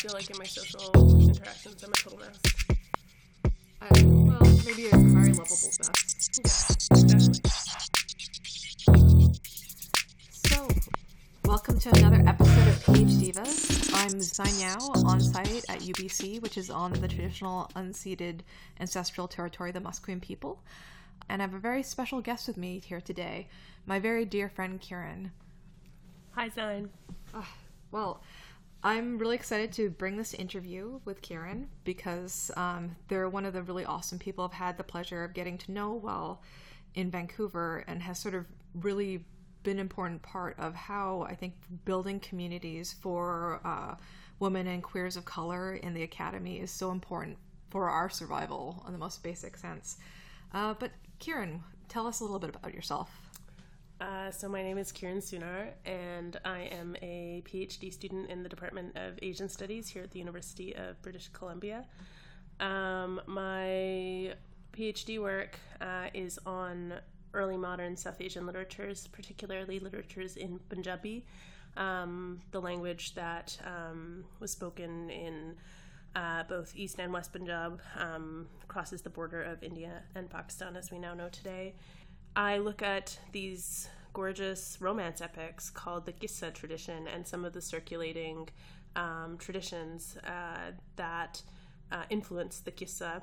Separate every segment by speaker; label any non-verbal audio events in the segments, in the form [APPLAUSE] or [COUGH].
Speaker 1: feel like in my social interactions, I'm a total mess.
Speaker 2: I, well, maybe it's a very lovable mess.
Speaker 1: Definitely.
Speaker 2: So, welcome to another episode of PH Divas. I'm Xine Yao on site at UBC, which is on the traditional unceded ancestral territory of the Musqueam people. And I have a very special guest with me here today, my very dear friend Kieran.
Speaker 1: Hi, Xine.
Speaker 2: Ah, well, I'm really excited to bring this interview with Kieran because um, they're one of the really awesome people I've had the pleasure of getting to know well in Vancouver and has sort of really been an important part of how I think building communities for uh, women and queers of color in the academy is so important for our survival in the most basic sense. Uh, but Kieran, tell us a little bit about yourself.
Speaker 1: Uh, so my name is Kieran Sunar, and I am a PhD student in the Department of Asian Studies here at the University of British Columbia. Um, my PhD work uh, is on early modern South Asian literatures, particularly literatures in Punjabi, um, the language that um, was spoken in uh, both East and West Punjab, um, crosses the border of India and Pakistan, as we now know today. I look at these gorgeous romance epics called the Kissa tradition and some of the circulating um, traditions uh, that uh, influence the Kissa.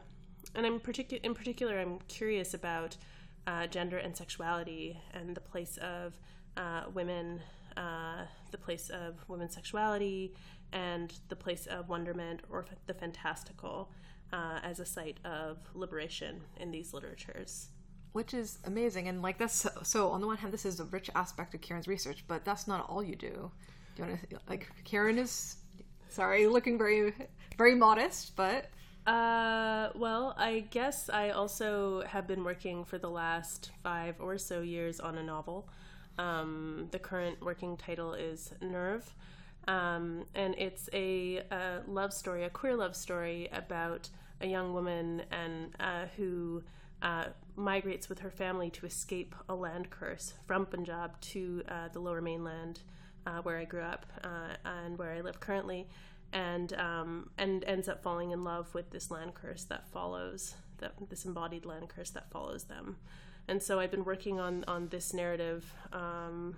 Speaker 1: And I'm particu- in particular, I'm curious about uh, gender and sexuality and the place of uh, women, uh, the place of women's sexuality, and the place of wonderment or f- the fantastical uh, as a site of liberation in these literatures
Speaker 2: which is amazing and like that's so, so, on the one hand this is a rich aspect of Kieran's research but that's not all you do do you want to like karen is sorry looking very very modest but
Speaker 1: uh, well, I guess I also have been working for the last five or so years on a novel. Um, the current working title is Nerve, um, and it's a, a, love story, a queer love story about a young woman and uh, who uh, migrates with her family to escape a land curse from Punjab to uh, the lower mainland, uh, where I grew up uh, and where I live currently, and um, and ends up falling in love with this land curse that follows that this embodied land curse that follows them. And so I've been working on on this narrative. Um,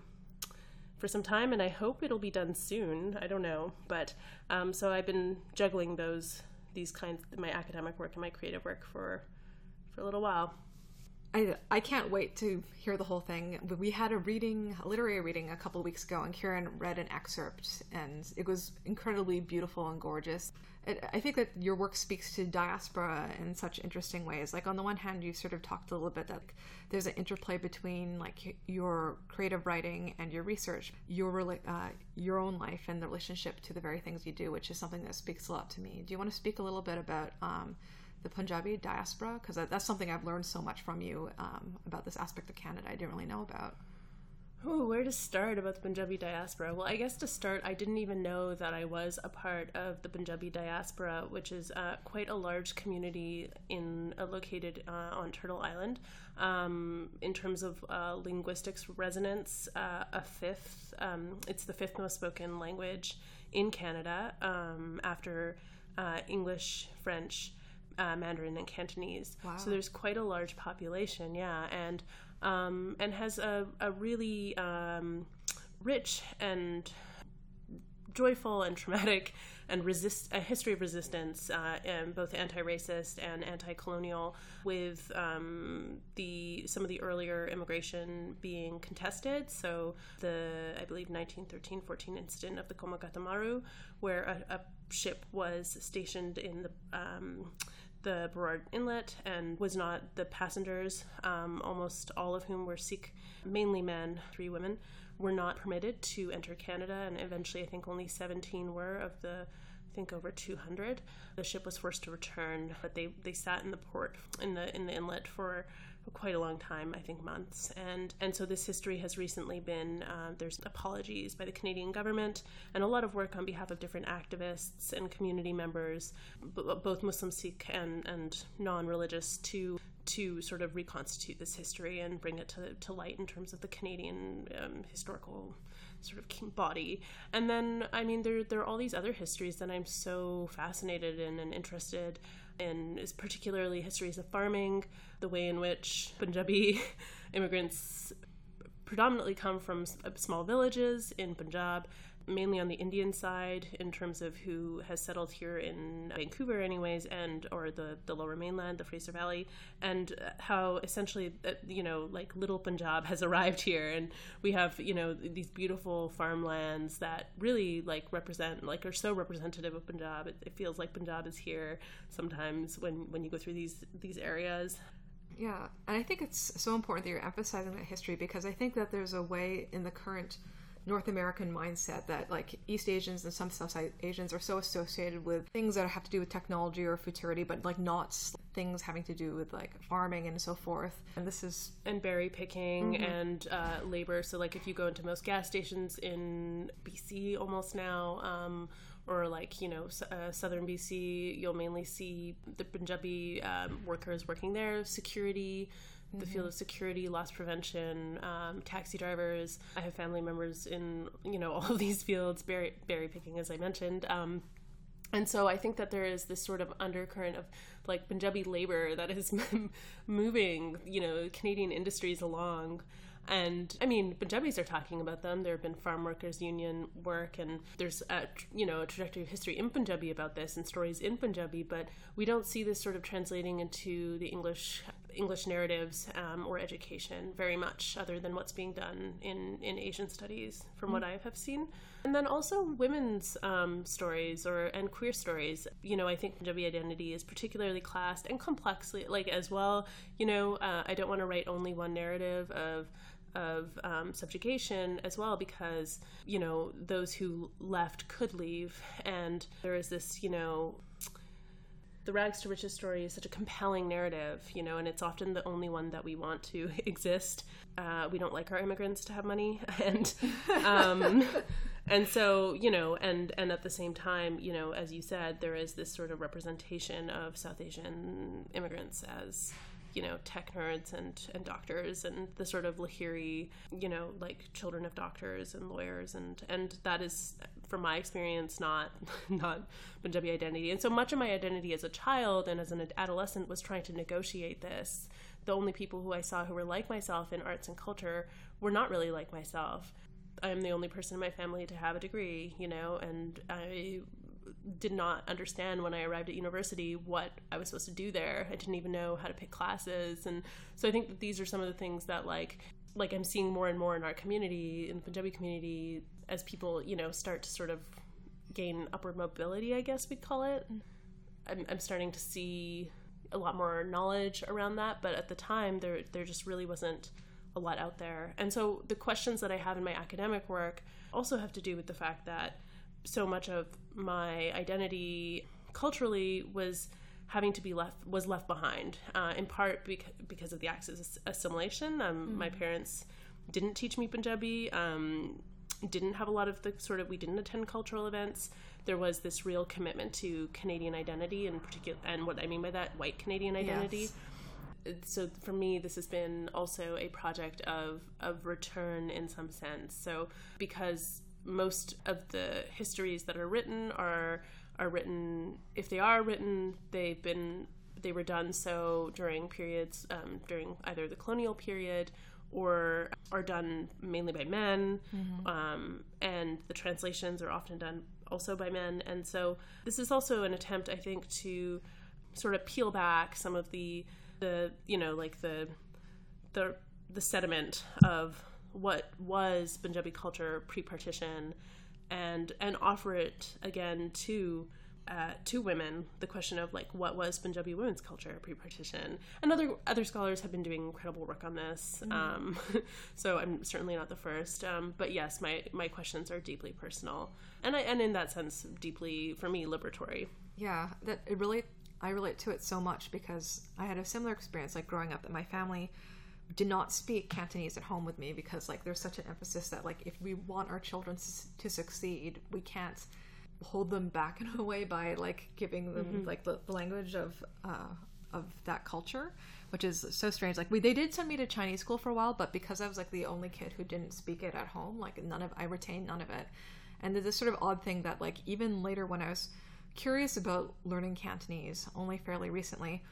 Speaker 1: for some time, and I hope it'll be done soon. I don't know, but um, so I've been juggling those these kinds, my academic work and my creative work for for a little while.
Speaker 2: I, I can't wait to hear the whole thing. We had a reading, a literary reading, a couple weeks ago, and Kieran read an excerpt, and it was incredibly beautiful and gorgeous. It, I think that your work speaks to diaspora in such interesting ways. Like on the one hand, you sort of talked a little bit that there's an interplay between like your creative writing and your research, your uh, your own life and the relationship to the very things you do, which is something that speaks a lot to me. Do you want to speak a little bit about? Um, the Punjabi diaspora? Because that's something I've learned so much from you um, about this aspect of Canada I didn't really know about.
Speaker 1: Oh, where to start about the Punjabi diaspora? Well, I guess to start, I didn't even know that I was a part of the Punjabi diaspora, which is uh, quite a large community in uh, located uh, on Turtle Island. Um, in terms of uh, linguistics resonance, uh, a fifth. Um, it's the fifth most spoken language in Canada um, after uh, English, French, uh, Mandarin and Cantonese. Wow. So there's quite a large population, yeah, and um, and has a, a really um, rich and joyful and traumatic and resist a history of resistance, uh, and both anti-racist and anti-colonial, with um, the some of the earlier immigration being contested. So the I believe 1913-14 incident of the Komagata where a, a, ship was stationed in the um, the Burrard Inlet and was not the passengers, um, almost all of whom were Sikh, mainly men, three women, were not permitted to enter Canada, and eventually I think only 17 were of the I think over 200. The ship was forced to return, but they, they sat in the port in the in the inlet for for quite a long time, I think months. And and so this history has recently been uh, there's apologies by the Canadian government and a lot of work on behalf of different activists and community members, b- both Muslim, Sikh, and and non-religious, to to sort of reconstitute this history and bring it to, to light in terms of the Canadian um, historical sort of body. And then, I mean, there, there are all these other histories that I'm so fascinated in and interested in, is particularly histories of farming, the way in which Punjabi [LAUGHS] immigrants predominantly come from small villages in Punjab mainly on the Indian side in terms of who has settled here in Vancouver, anyways, and or the the Lower Mainland, the Fraser Valley, and how essentially uh, you know like Little Punjab has [LAUGHS] arrived here, and we have you know these beautiful farmlands that really like represent like are so representative of Punjab. It, it feels like Punjab is here sometimes when when you go through these these areas.
Speaker 2: Yeah, and I think it's so important that you're emphasizing that history because I think that there's a way in the current North American mindset that like East Asians and some South Asians are so associated with things that have to do with technology or futurity, but like not things having to do with like farming and so forth. And this is
Speaker 1: and berry picking mm-hmm. and uh, labor. So like if you go into most gas stations in BC almost now. Um, or like you know uh, southern BC, you'll mainly see the Punjabi um, workers working there. Security, the mm-hmm. field of security, loss prevention, um, taxi drivers. I have family members in you know [LAUGHS] all of these fields, berry berry picking, as I mentioned. Um, and so I think that there is this sort of undercurrent of like Punjabi labor that is [LAUGHS] moving, you know, Canadian industries along. And I mean, Punjabis are talking about them. There have been farm workers union work, and there's a you know a trajectory of history in Punjabi about this, and stories in Punjabi. But we don't see this sort of translating into the English English narratives um, or education very much, other than what's being done in in Asian studies, from mm-hmm. what I have seen. And then also women's um, stories or and queer stories. You know, I think Punjabi identity is particularly classed and complexly like as well. You know, uh, I don't want to write only one narrative of of um, subjugation as well because you know those who left could leave and there is this you know the rags to riches story is such a compelling narrative you know and it's often the only one that we want to [LAUGHS] exist. Uh, we don't like our immigrants to have money [LAUGHS] and um, and so you know and and at the same time you know as you said there is this sort of representation of south asian immigrants as you know tech nerds and and doctors and the sort of lahiri you know like children of doctors and lawyers and and that is from my experience not [LAUGHS] not punjabi identity and so much of my identity as a child and as an adolescent was trying to negotiate this the only people who i saw who were like myself in arts and culture were not really like myself i'm the only person in my family to have a degree you know and i did not understand when I arrived at university what I was supposed to do there. I didn't even know how to pick classes. And so I think that these are some of the things that like like I'm seeing more and more in our community, in the Punjabi community, as people, you know, start to sort of gain upward mobility, I guess we'd call it. I'm, I'm starting to see a lot more knowledge around that, but at the time there there just really wasn't a lot out there. And so the questions that I have in my academic work also have to do with the fact that so much of my identity culturally was having to be left was left behind uh, in part because, because of the access assimilation um, mm-hmm. my parents didn't teach me punjabi um, didn't have a lot of the sort of we didn't attend cultural events. There was this real commitment to canadian identity and particular and what i mean by that white canadian identity. Yes. so for me this has been also a project of of return in some sense. So because most of the histories that are written are are written if they are written they've been they were done so during periods um, during either the colonial period or are done mainly by men mm-hmm. um, and the translations are often done also by men and so this is also an attempt i think to sort of peel back some of the the you know like the the the sediment of what was Punjabi culture pre-partition, and and offer it again to uh, to women the question of like what was Punjabi women's culture pre-partition, and other other scholars have been doing incredible work on this. Mm. Um, [LAUGHS] so I'm certainly not the first, um, but yes, my my questions are deeply personal, and I, and in that sense, deeply for me liberatory.
Speaker 2: Yeah, that it really I relate to it so much because I had a similar experience like growing up that my family did not speak Cantonese at home with me because like there's such an emphasis that like if we want our children to succeed, we can't hold them back in a way by like giving them mm-hmm. like the, the, language of uh, of that culture, which is so strange. Like we they did send me to Chinese school for a while, but because I was like the only kid who didn't speak it at home, like none of I retained none of it. And there's this sort of odd thing that like even later when I was curious about learning Cantonese, only fairly recently,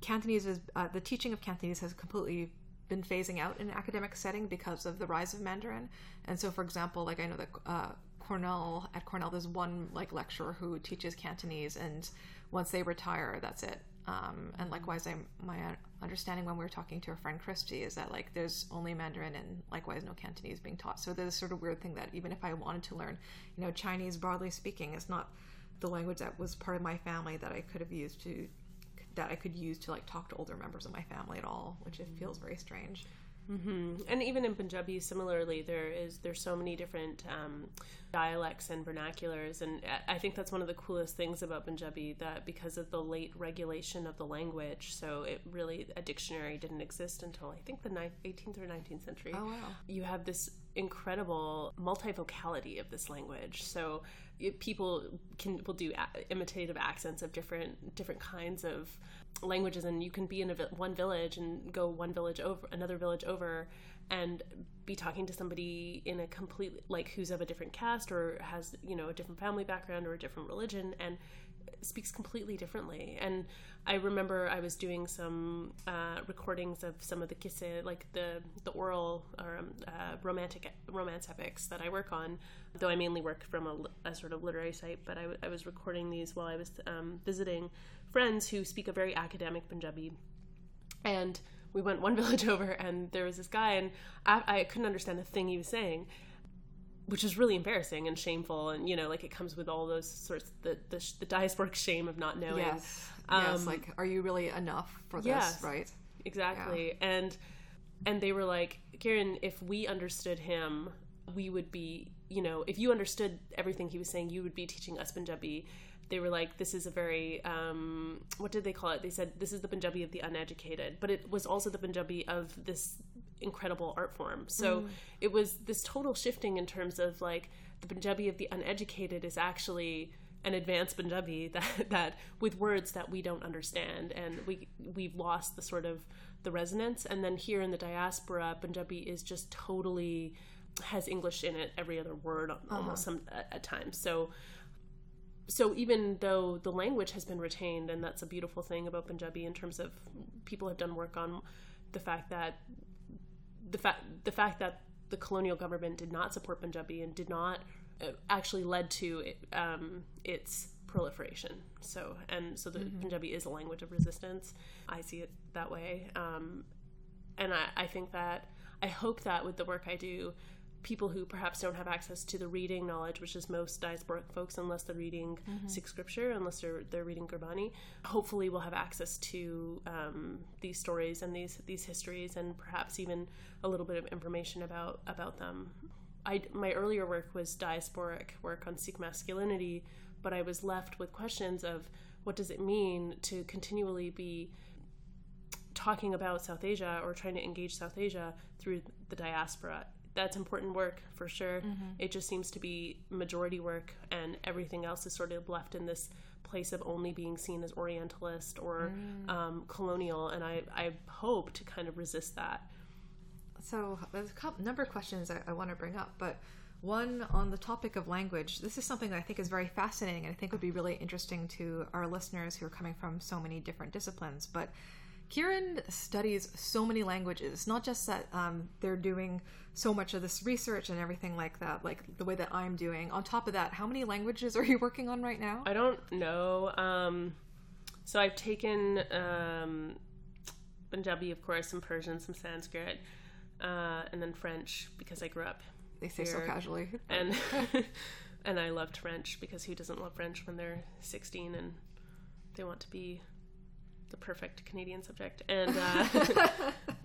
Speaker 2: Cantonese is uh, the teaching of Cantonese has completely been phasing out in an academic setting because of the rise of Mandarin. And so, for example, like I know that uh, Cornell at Cornell, there's one like lecturer who teaches Cantonese, and once they retire, that's it. Um, and likewise, I'm my understanding when we were talking to our friend Christy is that like there's only Mandarin and likewise no Cantonese being taught. So there's a sort of weird thing that even if I wanted to learn, you know, Chinese broadly speaking is not the language that was part of my family that I could have used to that I could use to like talk to older members of my family at all, which it feels very strange.
Speaker 1: Mm-hmm. And even in Punjabi, similarly, there is there's so many different um, dialects and vernaculars, and I think that's one of the coolest things about Punjabi that because of the late regulation of the language, so it really a dictionary didn't exist until I think the 18th or 19th century.
Speaker 2: Oh wow!
Speaker 1: You have this incredible multivocality of this language, so people can will do imitative accents of different different kinds of languages and you can be in a, one village and go one village over another village over and be talking to somebody in a complete like who's of a different caste or has you know a different family background or a different religion and speaks completely differently. And i remember i was doing some uh, recordings of some of the kisse like the the oral or um, uh, romantic romance epics that i work on though i mainly work from a, a sort of literary site. But I, w- I was recording these while i was um, visiting friends who speak a very academic punjabi. And we went one [LAUGHS] village over and there was this guy and I, I couldn't understand a thing he was saying which is really embarrassing and shameful. And you know like it comes with all those sorts the the, the diasporic [LAUGHS] shame of not knowing.
Speaker 2: Yes. Um, yes like are you really enough for this yes, right?
Speaker 1: Exactly. Yeah. and and they were like Kieran if we understood him we would be you know if you understood everything he was saying you would be teaching us punjabi. They were like this is a very um, what did they call it? They said this is the punjabi of the uneducated. But it was also the punjabi of this incredible art form. So mm. it was this total shifting in terms of like the Punjabi of the uneducated is actually an advanced Punjabi [LAUGHS] that that with words that we don't understand, and we we've lost the sort of the resonance. And then here in the diaspora, Punjabi is just totally has English in it every other word uh-huh. almost some at, at times. So so even though the language has been retained and that's a beautiful thing about punjabi in terms of people have done work on the fact that the fact the fact that the colonial government did not support Punjabi and did not uh, actually led to it, um, its proliferation. So and so the mm-hmm. Punjabi is a language of resistance. I see it that way, um, and I, I think that I hope that with the work I do, people who perhaps don't have access to the reading knowledge, which is most diasporic folks, unless they're reading mm-hmm. Sikh scripture, unless they're they're reading Gurbani, hopefully will have access to um, these stories and these these histories, and perhaps even a little bit of information about about them. I my earlier work was diasporic work on Sikh masculinity, but I was left with questions of what does it mean to continually be talking about South Asia or trying to engage South Asia through the diaspora that's important work for sure. Mm-hmm. It just seems to be majority work, and everything else is sort of left in this place of only being seen as Orientalist or mm. um, colonial. And I, I hope to kind of resist that.
Speaker 2: So there's a couple, number of questions I, I want to bring up, but one on the topic of language. This is something that I think is very fascinating, and I think would be really interesting to our listeners who are coming from so many different disciplines. But Kieran studies so many languages, It's not just that um, they're doing so much of this research and everything like that, like the way that I'm doing. On top of that, how many languages are you [LAUGHS] working on right now?
Speaker 1: I don't know. Um, so I've taken um, Punjabi, of course, some Persian, some Sanskrit, uh, and then French because I grew up.
Speaker 2: They say here. so casually.
Speaker 1: And [LAUGHS] [LAUGHS] and I loved French because who doesn't love French when they're 16 and they want to be the perfect Canadian subject, and uh,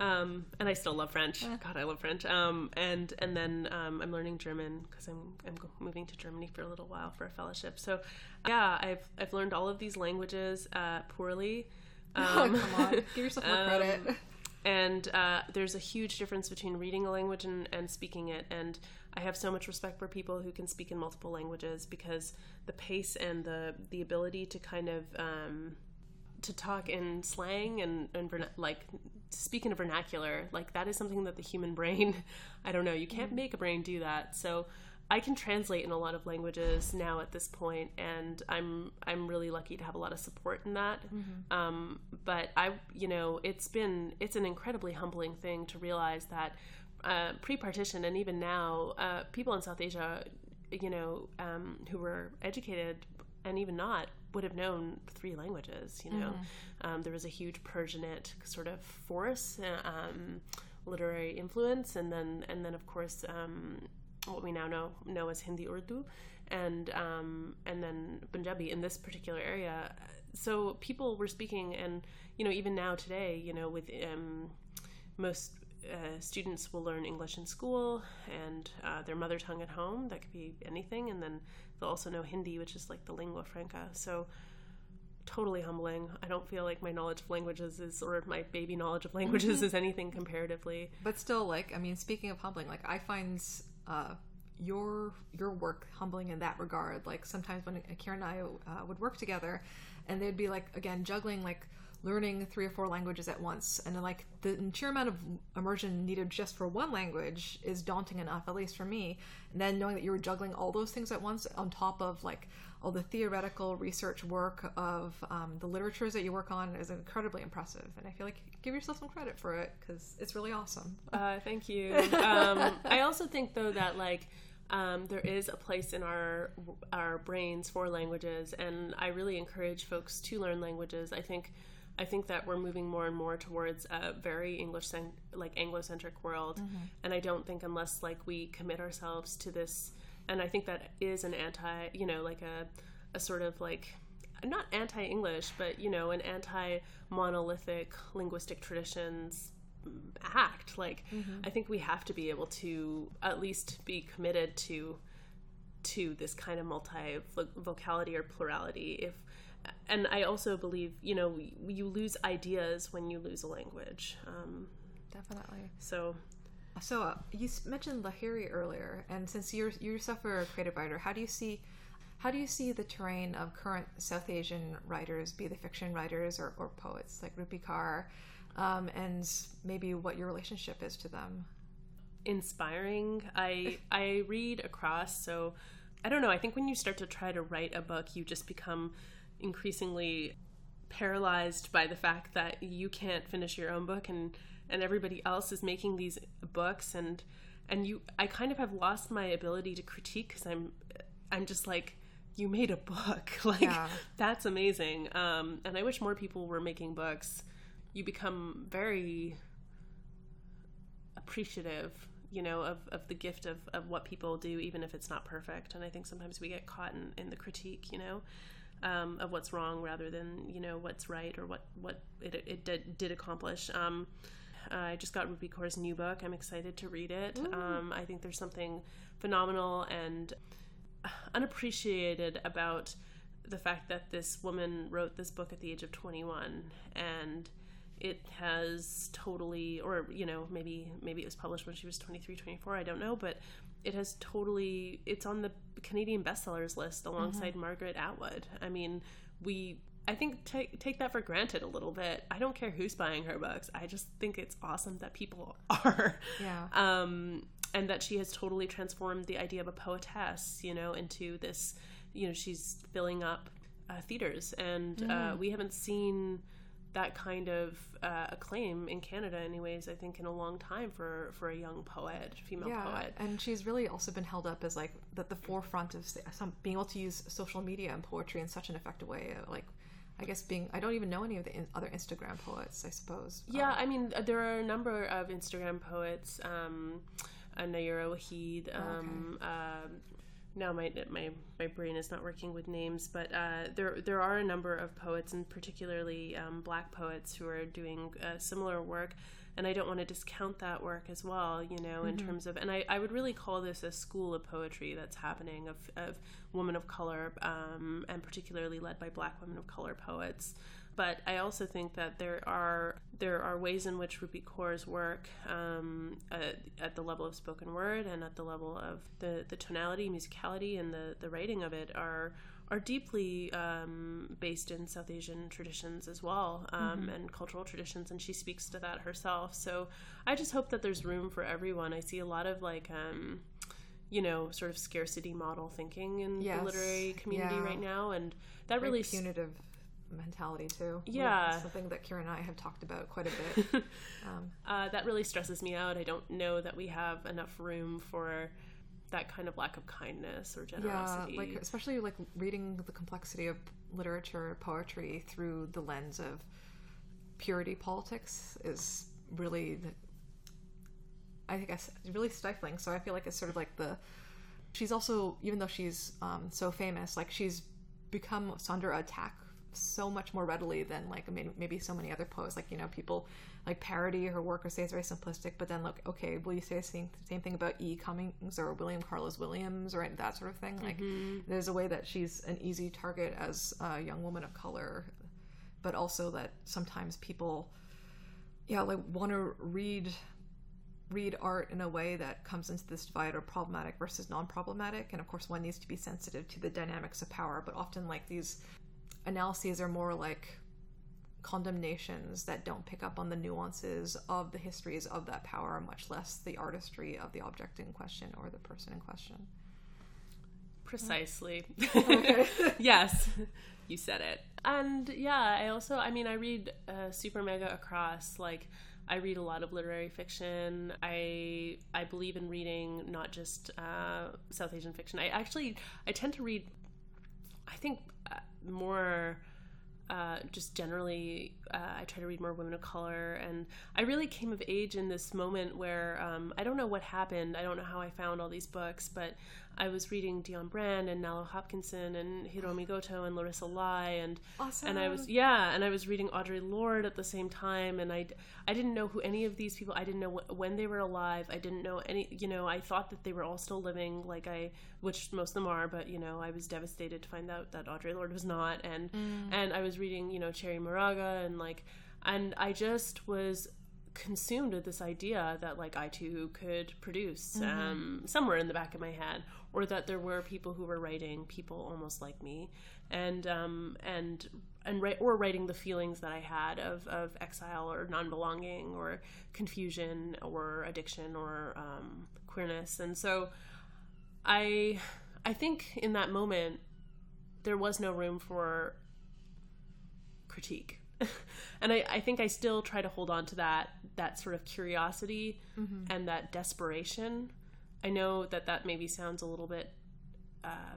Speaker 1: [LAUGHS] um, and I still love French. God, I love French. Um, and and then um, I'm learning German because I'm I'm moving to Germany for a little while for a fellowship. So yeah, I've I've learned all of these languages uh, poorly.
Speaker 2: oh, [LAUGHS] come on, give yourself more credit. [LAUGHS]
Speaker 1: Um, and uh, there's a huge difference between reading a language and, and speaking it. And I have so much respect for people who can speak in multiple languages because the pace and the the ability to kind of um, to talk in slang and and verna- like speak in a vernacular like that is something that the human [LAUGHS] brain i don't know you can't make a brain do that. So i can translate in a lot of languages now at this point and i'm i'm really lucky to have a lot of support in that. Um, but i you know it's been it's an incredibly humbling thing to realize that uh, pre-partition and even now uh, people in south asia you know um, who were educated and even not would have known three languages you know um, there was a huge persianate sort of force um, literary influence and then and then of course um, what we now know know as hindi urdu and um, and then punjabi in this particular area so people were speaking and you know even now today you know with um, most uh, students will learn English in school and uh, their mother tongue at home. That could be anything. And then they'll also know Hindi, which is like the lingua franca. So totally humbling. I don't feel like my knowledge of languages is, or my baby knowledge of languages is anything comparatively.
Speaker 2: But still, like I mean, speaking of humbling, like I find uh, your your work humbling in that regard. Like sometimes when Kieran and I uh, would work together, and they'd be like again juggling like learning three or four languages at once, and like the sheer amount of immersion needed just for one language is daunting enough, at least for me. And then knowing that you were juggling all those things at once on top of like all the theoretical research work of um, the literatures that you work on is incredibly impressive. And I feel like give yourself some credit for it because it's really awesome.
Speaker 1: Uh, thank you. Um, I also think though that like um, there is a place in our our brains for languages, and I really encourage folks to learn languages. I think I think that we're moving more and more towards a very English like Anglo-centric world, mm-hmm. and I don't think unless like we commit ourselves to this, and I think that is an anti, you know, like a a sort of like not anti-English, but you know, an anti-monolithic linguistic traditions act. Like, mm-hmm. I think we have to be able to at least be committed to to this kind of multi vocality or plurality. If and I also believe, you know, you lose ideas when you lose a language. Um,
Speaker 2: Definitely.
Speaker 1: so
Speaker 2: So uh, you mentioned Lahiri earlier, and since you're you yourself are a creative writer, how do you see how do you see the terrain of current South Asian writers, be they fiction writers or, or poets like Rupi Kaur, um, and maybe what your relationship is to them?
Speaker 1: inspiring. I I read across, so I don't know. I think when you start to try to write a book, you just become increasingly paralyzed by the fact that you can't finish your own book and and everybody else is making these books. And and you I kind of have lost my ability to critique cuz I'm I'm just like you made a book. [LAUGHS] Like
Speaker 2: Yeah.
Speaker 1: that's amazing. Um and I wish more people were making books. You become very appreciative you know of, of the gift of, of what people do even if it's not perfect. And i think sometimes we get caught in, in the critique you know um, of what's wrong rather than you know what's right or what what it, it did, did accomplish. Um, i just got Rupi Kaur's new book. I'm excited to read it. Um, i think there's something phenomenal and unappreciated about the fact that this woman wrote this book at the age of 21 and it has totally or you know maybe maybe it was published when she was 23 24 i don't know but it has totally it's on the canadian bestsellers list alongside margaret atwood. I mean we i think take take that for granted a little bit. I don't care who's buying her books. I just think it's awesome that people [LAUGHS] are
Speaker 2: Yeah.
Speaker 1: um, and that she has totally transformed the idea of a poetess, you know, into this, you know, she's filling up uh, theaters, and uh, we haven't seen that kind of uh, acclaim in Canada, anyways. I think in a long time for for a young poet, female
Speaker 2: Yeah,
Speaker 1: poet.
Speaker 2: and she's really also been held up as like the, the forefront of some being able to use social media and poetry in such an effective way. uh, Like, I guess being I don't even know any of the in, other Instagram poets. I suppose.
Speaker 1: Yeah, I mean, uh, there are a number of Instagram poets. Um, uh, Nayyirah Waheed. Um, uh, now my my my brain is not working with names, but uh, there there are a number of poets, and particularly um, Black poets, who are doing uh, similar work. And I don't want to discount that work as well, you know, in terms of, and I, I would really call this a school of poetry that's happening of, of women of color, um, and particularly led by Black women of color poets but I also think that there are there are ways in which Rupi Kaur's work um, at, at the level of spoken word and at the level of the, the tonality, musicality, and the, the writing of it are are deeply um, based in South Asian traditions as well um, mm-hmm. and cultural traditions, and she speaks to that herself. So I just hope that there's room for everyone. I see a lot of like, um, you know, sort of scarcity model thinking in yes. the literary community yeah. right now, and that
Speaker 2: Very
Speaker 1: really
Speaker 2: punitive mentality too.
Speaker 1: Yeah,
Speaker 2: something that Kieran and I have talked about quite a bit. [LAUGHS]
Speaker 1: um, uh, that really stresses me out. I don't know that we have enough room for that kind of lack of kindness or generosity.
Speaker 2: Yeah, like especially like reading the complexity of literature, poetry through the lens of purity politics is really, I think, it's really stifling. So I feel like it's sort of like the. She's also, even though she's um, so famous, like she's become under attack so much more readily than like maybe so many other poets. Like you know, people like parody her work or say it's very simplistic, but then look, okay, will you say the same, same thing about E. Cummings or William Carlos Williams or that sort of thing? Like, mm-hmm. there's a way that she's an easy target as a young woman of color, but also that sometimes people, yeah, like want to read read art in a way that comes into this divide of problematic versus non-problematic and of course one needs to be sensitive to the dynamics of power but often like these analyses are more like condemnations that don't pick up on the nuances of the histories of that power, much less the artistry of the object in question or the person in question.
Speaker 1: Precisely. [LAUGHS] [LAUGHS] yes, you said it. And yeah, I also, I mean, I read uh, super mega across like. I read a lot of literary fiction. I I believe in reading not just uh, South Asian fiction. I actually I tend to read. I think uh, more uh, just generally, uh, I try to read more women of color. And I really came of age in this moment where um, I don't know what happened. I don't know how I found all these books, but I was reading Dionne Brand and Nalo Hopkinson and Hiromi Goto and Larissa Lai and
Speaker 2: awesome.
Speaker 1: and I was yeah and I was reading Audre Lorde at the same time and I I didn't know who any of these people I didn't know wh- when they were alive I didn't know any you know I thought that they were all still living like I which most of them are but you know I was devastated to find out that Audre Lorde was not and mm. and I was reading you know Cherríe Moraga and like and I just was consumed with this idea that like I too could produce mm-hmm. um, somewhere in the back of my head, or that there were people who were writing people almost like me, and um, and and write or writing the feelings that I had of of exile or non belonging or confusion or addiction or um, queerness, and so I I think in that moment there was no room for critique [LAUGHS] and I, I think I still try to hold on to that that sort of curiosity mm-hmm. and that desperation. I know that that maybe sounds a little bit uh,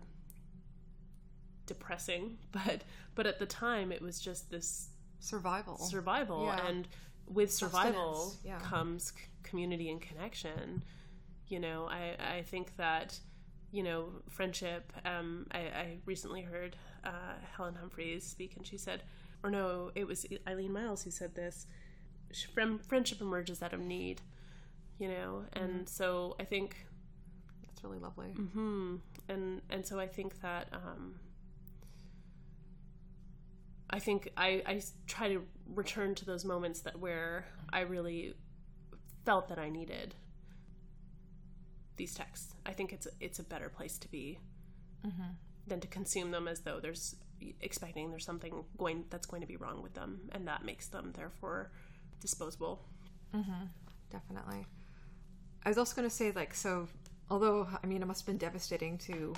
Speaker 1: depressing, [LAUGHS] but but at the time it was just this
Speaker 2: survival,
Speaker 1: survival, yeah. and with survival yeah. comes c- community and connection. You know, I I think that you know friendship. Um, I, I recently heard uh, Helen Humphreys speak, and she said or no, it was Eileen Miles who said this. Friendship emerges out of need, you know, and mm-hmm. so I think
Speaker 2: that's really lovely.
Speaker 1: Mm-hmm. And and so I think that um, I think I I try to return to those moments that where I really felt that I needed these texts. I think it's it's a better place to be mm-hmm. than to consume them as though there's expecting there's something going that's going to be wrong with them, and that makes them therefore disposable.
Speaker 2: Mm-hmm. Definitely. I was also going to say, like, so although I mean, it must have been devastating to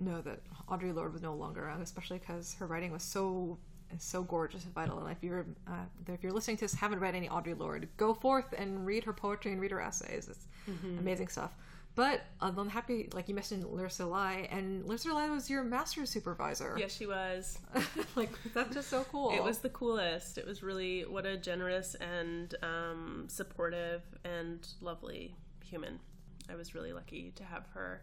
Speaker 2: know that Audre Lorde was no longer around, especially because her writing was so so gorgeous and vital. And if you're uh, if you're listening to this, haven't read any Audre Lorde, go forth and read her poetry and read her essays. It's mm-hmm. amazing stuff. But I'm happy, like you mentioned, Larissa Lai, and Larissa Lai was your master's supervisor.
Speaker 1: Yes, she was. [LAUGHS]
Speaker 2: like that's just so cool.
Speaker 1: It was the coolest. It was really what a generous and um, supportive and lovely human. I was really lucky to have her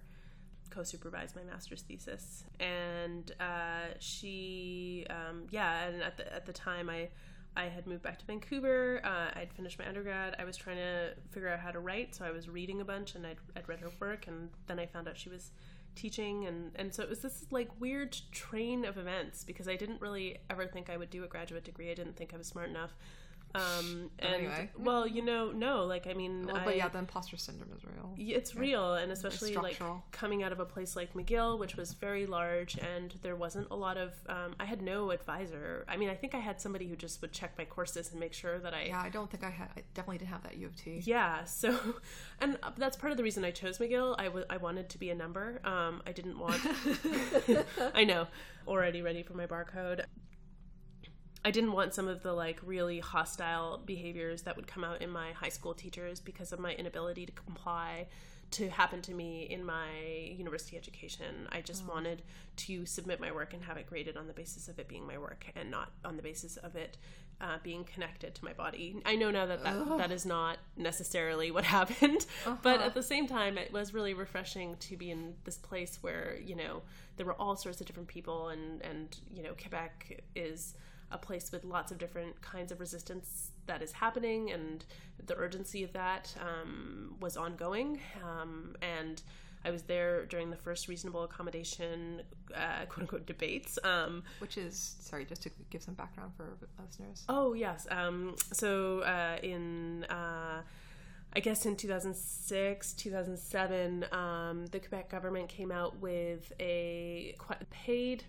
Speaker 1: co-supervise my master's thesis, and uh, she, um, yeah, and at the at the time I I had moved back to Vancouver. Uh, I'd finished my undergrad. I was trying to figure out how to write, so I was reading a bunch and I'd, I'd read her work, and then I found out she was teaching, and and so it was this like weird train of events because I didn't really ever think I would do a graduate degree. I didn't think I was smart enough. Um, and
Speaker 2: anyway.
Speaker 1: well, you know, no, like I mean,
Speaker 2: Well,
Speaker 1: I,
Speaker 2: but yeah, the imposter syndrome is real.
Speaker 1: it's real, and especially like coming out of a place like McGill, which was very large, and there wasn't a lot of. Um, I had no advisor. I mean, I think I had somebody who just would check my courses and make sure that I
Speaker 2: Yeah, I don't think I had. I definitely didn't have that U of T.
Speaker 1: yeah so [LAUGHS] and that's part of the reason i chose mcgill I wa- I wanted to be a number um, i didn't want [LAUGHS] [LAUGHS] i know already ready for my barcode i didn't want some of the like really hostile behaviors that would come out in my high school teachers because of my inability to comply to happen to me in my university education. I just wanted to submit my work and have it graded on the basis of it being my work and not on the basis of it uh, being connected to my body. I know now that that, that is not necessarily what [LAUGHS] happened, but at the same time, it was really refreshing to be in this place where you know there were all sorts of different people, and and you know Quebec is a place with lots of different kinds of resistance that is happening, and the urgency of that um, was ongoing, um, and. I was there during the first reasonable accommodation, uh, quote unquote, debates. Um,
Speaker 2: Which is sorry, just to give some background for listeners.
Speaker 1: Oh yes. Um, so uh, in uh, I guess in 2006, 2007, um, the Quebec government came out with a paid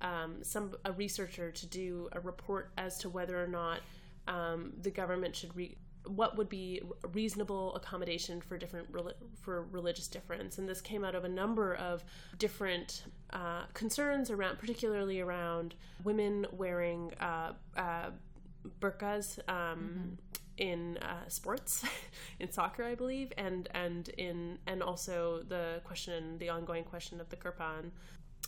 Speaker 1: um, some a researcher to do a report as to whether or not um, the government should re- what would be reasonable accommodation for different for religious difference. And this came out of a number of different uh, concerns around particularly around women wearing uh, uh, burqas um, in uh, sports [LAUGHS] in soccer i believe and and in and also the question the ongoing question of the kirpan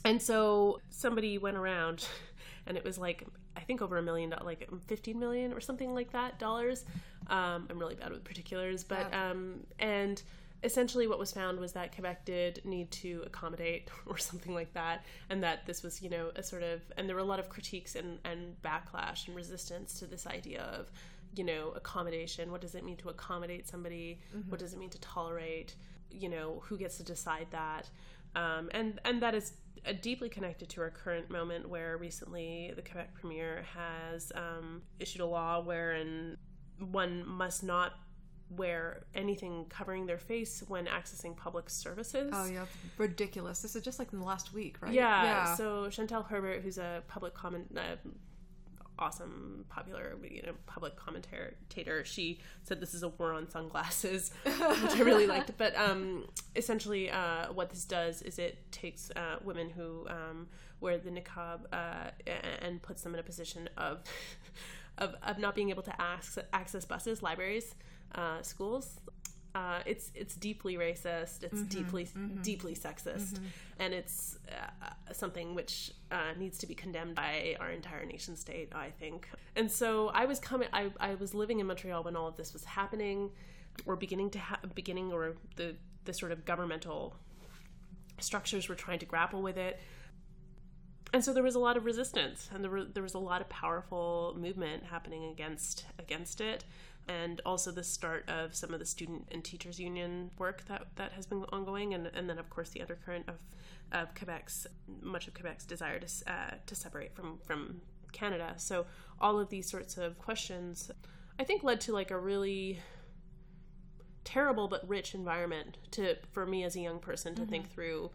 Speaker 1: and so somebody went around [LAUGHS] and it was like i think over a million like 15 million or something like that dollars. Um, i'm really bad with particulars but
Speaker 2: Yeah.
Speaker 1: um, and essentially what was found was that quebec did need to accommodate [LAUGHS] or something like that and that this was you know a sort of and there were a lot of critiques and, and backlash and resistance to this idea of you know accommodation. What does it mean to accommodate somebody? What does it mean to tolerate? You know who gets to decide that? Um, and and that is uh, deeply connected to our current moment where recently the Quebec premier has um, issued a law wherein one must not wear anything covering their face when accessing public services.
Speaker 2: Oh yeah, ridiculous. This is just like in the last week, right?
Speaker 1: Yeah, So Chantal Hébert, who's a public comment, uh, awesome, popular, you know, public commentator, she said this is a war on sunglasses, [LAUGHS] which I really liked. [LAUGHS] But um, essentially, uh, what this does is it takes uh, women who um, wear the niqab uh, and puts them in a position of [LAUGHS] of, of not being able to access, access buses, libraries, uh, schools. Uh, it's it's deeply racist. It's deeply deeply sexist, and it's uh, something which uh, needs to be condemned by our entire nation state. I think. And so I was coming. I, I was living in Montreal when all of this was happening, or beginning to ha- beginning, or the the sort of governmental structures were trying to grapple with it. And so there was a lot of resistance, and there, were, there was a lot of powerful movement happening against against it and also the start of some of the student and teachers union work that that has been ongoing. And, and then of course the undercurrent of of Quebec's much of Quebec's desire to uh, to separate from from Canada. So all of these sorts of questions I think led to like a really terrible but rich environment to for me as a young person to think through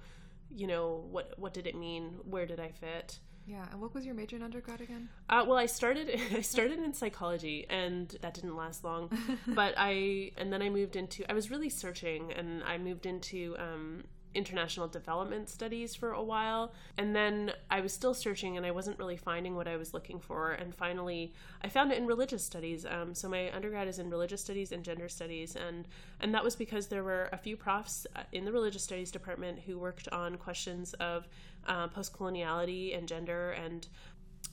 Speaker 1: you know what what did it mean? Where did I fit
Speaker 2: Yeah. And what was your major in undergrad again?
Speaker 1: uh, well, I started [LAUGHS] I started in psychology, and that didn't last long. [LAUGHS] but I and then I moved into I was really searching, and I moved into um, international development studies for a while, and then I was still searching, and I wasn't really finding what I was looking for. And finally, I found it in religious studies. Um, so my undergrad is in religious studies and gender studies, and and that was because there were a few profs uh, in the religious studies department who worked on questions of uh, post coloniality and gender and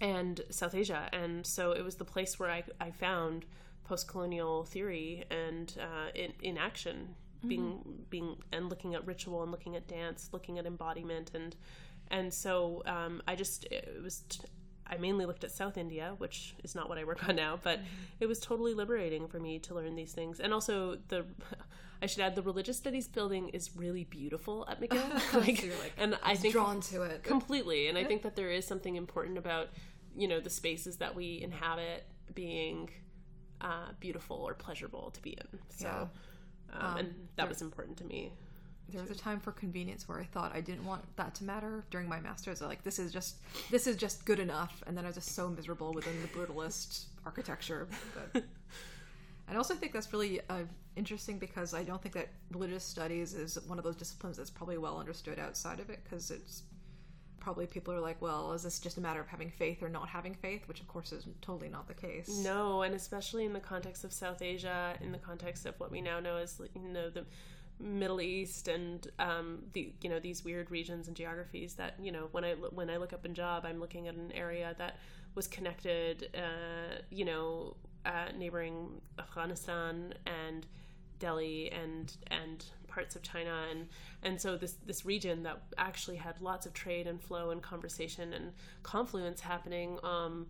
Speaker 1: and South Asia. And so it was the place where I, I found post colonial theory and uh, in, in action, being being and looking at ritual and looking at dance, looking at embodiment and and so um, I just it was. T- I mainly looked at South India, which is not what I work on now, but it was totally liberating for me to learn these things. And also the I should add the religious studies building is really beautiful at [LAUGHS] McGill. like,
Speaker 2: So like,
Speaker 1: and I think
Speaker 2: Drawn to it.
Speaker 1: completely and i think that there is something important about you know the spaces that we inhabit being uh, beautiful or pleasurable to be in. So,
Speaker 2: Yeah.
Speaker 1: um,
Speaker 2: Um,
Speaker 1: and that
Speaker 2: there-
Speaker 1: was important to me.
Speaker 2: There was a time for convenience where I thought I didn't want that to matter during my masters. I like this is just this is just good enough, and then I was just so miserable within the brutalist architecture. [LAUGHS] But I also think that's really uh, interesting because I don't think that religious studies is one of those disciplines that's probably well understood outside of it because it's probably people are like, well, is this just a matter of having faith or not having faith? Which of course is totally not the case.
Speaker 1: No, and especially in the context of South Asia, in the context of what we now know as you know the Middle East and um, the you know these weird regions and geographies that you know when I when I look up in job I'm looking at an area that was connected, uh, you know, uh, neighboring Afghanistan and Delhi and and parts of China and and so this this region that actually had lots of trade and flow and conversation and confluence happening. Um,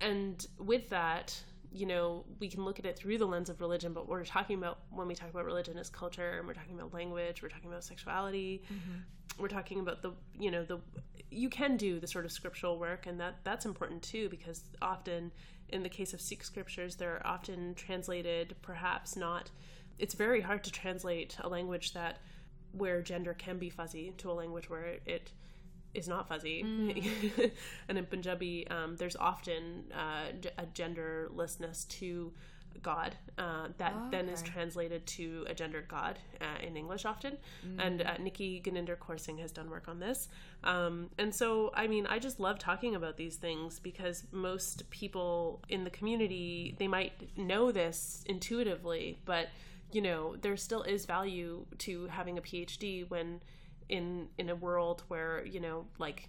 Speaker 1: and with that you know we can look at it through the lens of religion but what we're talking about when we talk about religion is culture and we're talking about language we're talking about sexuality we're talking about the you know the you can do the sort of scriptural work and that that's important too because often in the case of sikh scriptures they're often translated perhaps not it's very hard to translate a language that where gender can be fuzzy to a language where it is not fuzzy. [LAUGHS] and in Punjabi, um, there's often uh, a genderlessness to God uh, that then is translated to a gendered God uh, in English often. And uh, Nikky-Guninder Kaur Singh has done work on this. Um, and so, I mean, I just love talking about these things because most people in the community, they might know this intuitively, but you know, there still is value to having a PhD when in in a world where you know like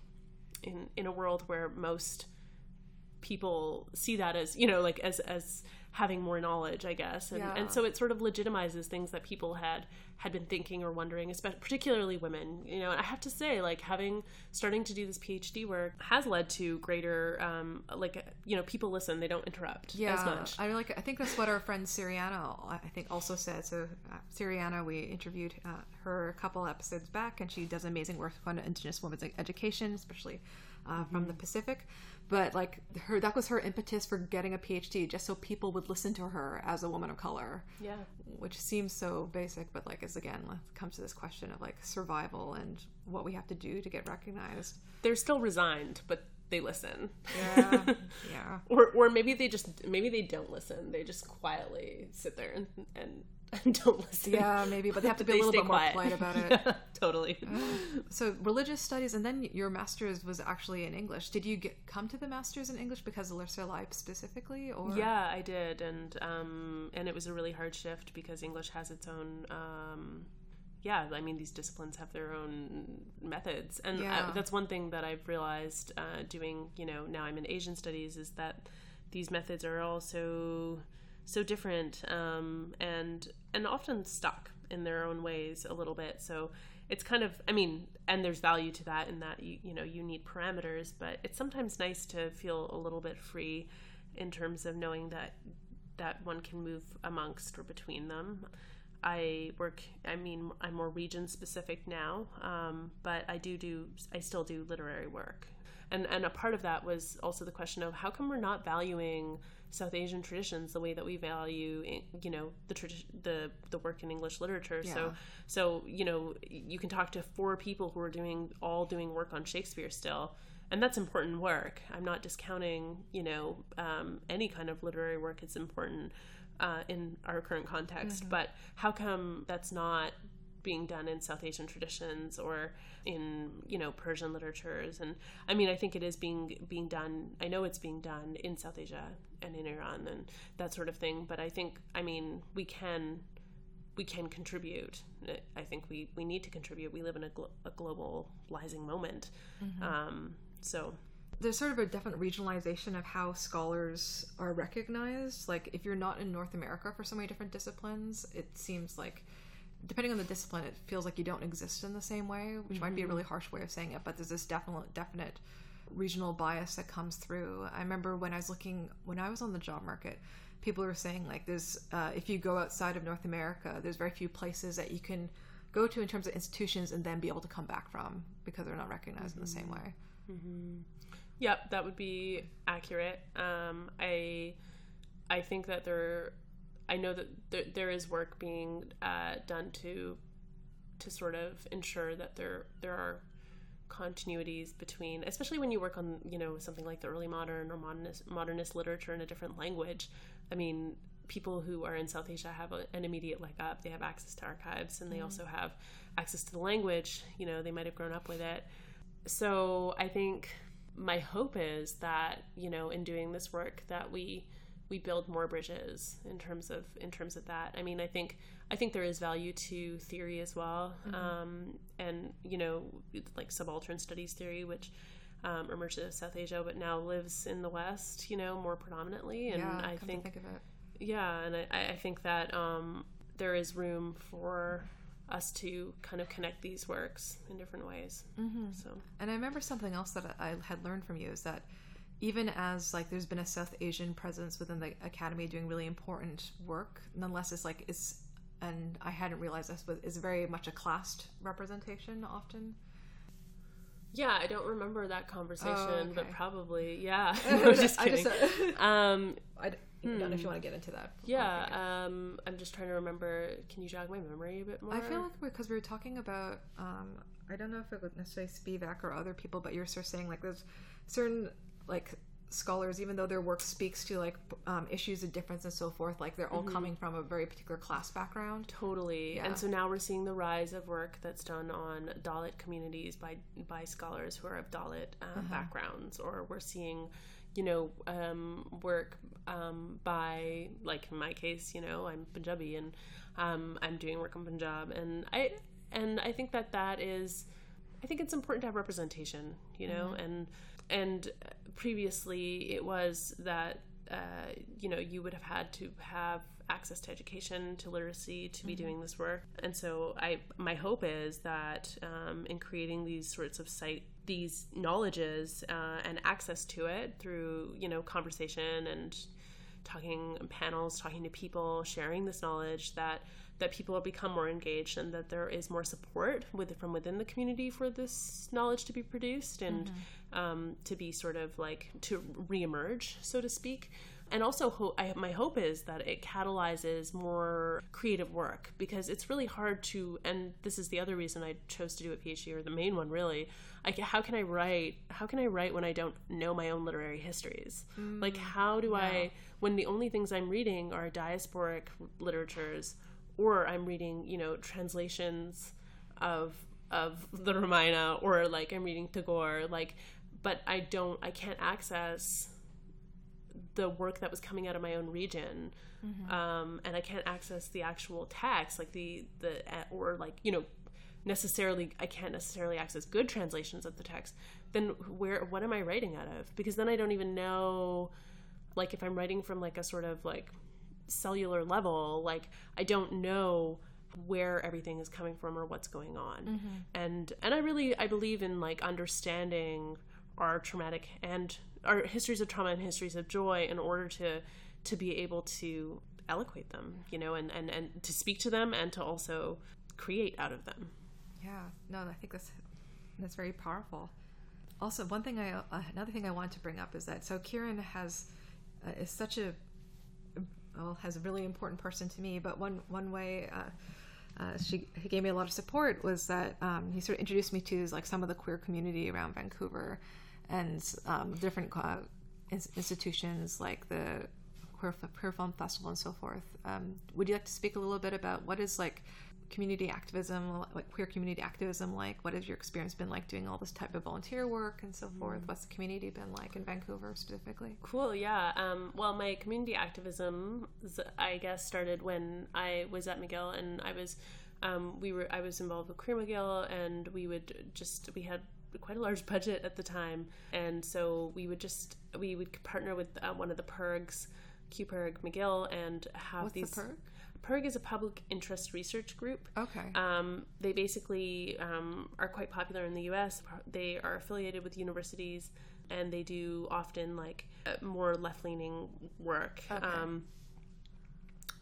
Speaker 1: in in a world where most people see that as you know like as as having more knowledge i guess and,
Speaker 2: Yeah.
Speaker 1: and so it sort of legitimizes things that people had had been thinking or wondering especially particularly women you know and i have to say like having starting to do this phd work has led to greater um like you know people listen they don't interrupt
Speaker 2: yeah,
Speaker 1: as much
Speaker 2: I like. I think that's what our friend Siriana, I think, also said. So uh, Siriana, we interviewed uh, her a couple episodes back, and she does amazing work on Indigenous women's education, especially uh, from
Speaker 1: Mm-hmm.
Speaker 2: the Pacific. But like her, that was her impetus for getting a PhD, just so people would listen to her as a woman of color.
Speaker 1: yeah
Speaker 2: Which seems so basic, but like, is again comes to this question of like survival and what we have to do to get recognized.
Speaker 1: they're still resigned but they listen
Speaker 2: Yeah, [LAUGHS] yeah.
Speaker 1: or or maybe they just maybe they don't listen. They just quietly sit there and, and [LAUGHS] don't listen.
Speaker 2: Yeah, maybe, but they have to be a little bit more
Speaker 1: quiet.
Speaker 2: polite about [LAUGHS] it.
Speaker 1: Yeah, totally.
Speaker 2: So religious studies, and then your master's was actually in English. Did you get come to the master's in English because of Lurser Life specifically, or
Speaker 1: Yeah, I did, and um, and it was a really hard shift because English has its own. Um, yeah, I mean these disciplines have their own methods, and
Speaker 2: Yeah.
Speaker 1: uh, that's one thing that I've realized uh, doing. You know, now I'm in Asian studies, is that these methods are all so different um, and and often stuck in their own ways a little bit. So it's kind of I mean, and there's value to that in that you you know you need parameters, but it's sometimes nice to feel a little bit free in terms of knowing that that one can move amongst or between them. I work. I mean, I'm more region specific now, um, but I do do. I still do literary work, and and a part of that was also the question of how come we're not valuing South Asian traditions the way that we value, you know, the tradi- the the work in English literature.
Speaker 2: Yeah.
Speaker 1: So so you know, you can talk to four people who are doing all doing work on Shakespeare still, and that's important work. I'm not discounting, you know, um, any kind of literary work. It's important uh, in our current context, but how come that's not being done in South Asian traditions or in you know Persian literatures? And I mean, I think it is being being done. I know it's being done in South Asia and in Iran and that sort of thing. But I think, I mean, we can we can contribute. I think we, we need to contribute. We live in a, glo- a globalizing moment. Um, so,
Speaker 2: there's sort of a definite regionalization of how scholars are recognized. Like if you're not in North America for so many different disciplines, it seems like depending on the discipline, it feels like you don't exist in the same way, which might be a really harsh way of saying it, but there's this definite definite regional bias that comes through. I remember when I was looking when I was on the job market, people were saying like there's uh, if you go outside of North America, there's very few places that you can go to in terms of institutions and then be able to come back from because they're not recognized in the same way.
Speaker 1: Yep, that would be accurate. Um, I I think that there, I know that there, there is work being uh, done to to sort of ensure that there there are continuities between especially when you work on you know something like the early modern or modernist modernist literature in a different language. I mean people who are in south asia have a, an immediate leg up. They have access to archives and they mm. also have access to the language. You know they might have grown up with it. So i think my hope is that you know in doing this work that we we build more bridges in terms of in terms of that. I mean, I think I think there is value to theory as well, mm-hmm. um, and you know, like subaltern studies theory, which um, emerged in South Asia, but now lives in the West, you know, more predominantly. And
Speaker 2: yeah,
Speaker 1: I think,
Speaker 2: think
Speaker 1: yeah, and I, I think that um, there is room for us to kind of connect these works in different ways. Mm-hmm. So,
Speaker 2: and I remember something else that I had learned from you is that even as like there's been a South Asian presence within the academy doing really important work, nonetheless it's like it's and I hadn't realized this, but it's very much a classed representation often.
Speaker 1: Yeah, I don't remember that conversation, oh, okay. but probably yeah. [LAUGHS] [LAUGHS] no, just kidding. I, just, uh, um,
Speaker 2: I don't know if you want to get into that.
Speaker 1: Yeah, um, I'm just trying to remember. Can you jog my memory a bit more?
Speaker 2: I feel like because we were talking about, um, I don't know if it was necessarily Spivak or other people, but you're sort of saying like there's certain like scholars, even though their work speaks to like um, issues of difference and so forth, like they're all mm-hmm. coming from a very particular class background.
Speaker 1: Totally. Yeah. And so now we're seeing the rise of work that's done on Dalit communities by by scholars who are of Dalit uh, mm-hmm. backgrounds, or we're seeing, you know, um, work um, by like in my case, you know, I'm Punjabi and um, I'm doing work on Punjab, and I and I think that that is, I think it's important to have representation, you know, mm-hmm. and and previously it was that uh, you know you would have had to have access to education to literacy to be mm-hmm. doing this work and so i my hope is that um, in creating these sorts of site these knowledges uh, and access to it through you know conversation and talking panels talking to people sharing this knowledge that that people will become more engaged and that there is more support with from within the community for this knowledge to be produced and mm-hmm. Um, to be sort of like to reemerge, so to speak. And also, ho- I, my hope is that it catalyzes more creative work because it's really hard to. And this is the other reason I chose to do a PhD, or the main one, really. I, how can I write? How can I write when I don't know my own literary histories? Mm, like, how do yeah. I? When the only things I'm reading are diasporic literatures or I'm reading, you know, translations of of the Ramayana or like I'm reading Tagore, like but I don't I can't access the work that was coming out of my own region. Mm-hmm. Um, and I can't access the actual text, like the the or like you know necessarily I can't necessarily access good translations of the text. Then where what am I writing out of? Because then I don't even know, like if I'm writing from like a sort of like cellular level like i don't know where everything is coming from or what's going on mm-hmm. and and i really i believe in like understanding our traumatic and our histories of trauma and histories of joy in order to to be able to eloquate them you know and and and to speak to them and to also create out of them.
Speaker 2: Yeah. No i think that's that's very powerful. Also one thing i uh, another thing i want to bring up is that so kieran has uh, is such a well, has a really important person to me. But one one way uh, uh, she he gave me a lot of support was that um, he sort of introduced me to like some of the queer community around Vancouver, and um, different uh, institutions like the queer, queer film festival and so forth. Um, would you like to speak a little bit about what is like community activism, like queer community activism, like what has your experience been like doing all this type of volunteer work and so forth? Mm. What's the community been like in Vancouver specifically?
Speaker 1: Cool, yeah. Um, well, my community activism, I guess, started when I was at McGill and I was, um, we were, I was involved with Queer McGill and we would just, we had quite a large budget at the time, and so we would just, we would partner with uh, one of the PIRGs, QPIRG McGill, and have
Speaker 2: What's
Speaker 1: these.
Speaker 2: The PIRG?
Speaker 1: PIRG is a public interest research group.
Speaker 2: Okay.
Speaker 1: Um, they basically um, are quite popular in the U.S. They are affiliated with universities, and they do often like more left-leaning work. Okay. Um,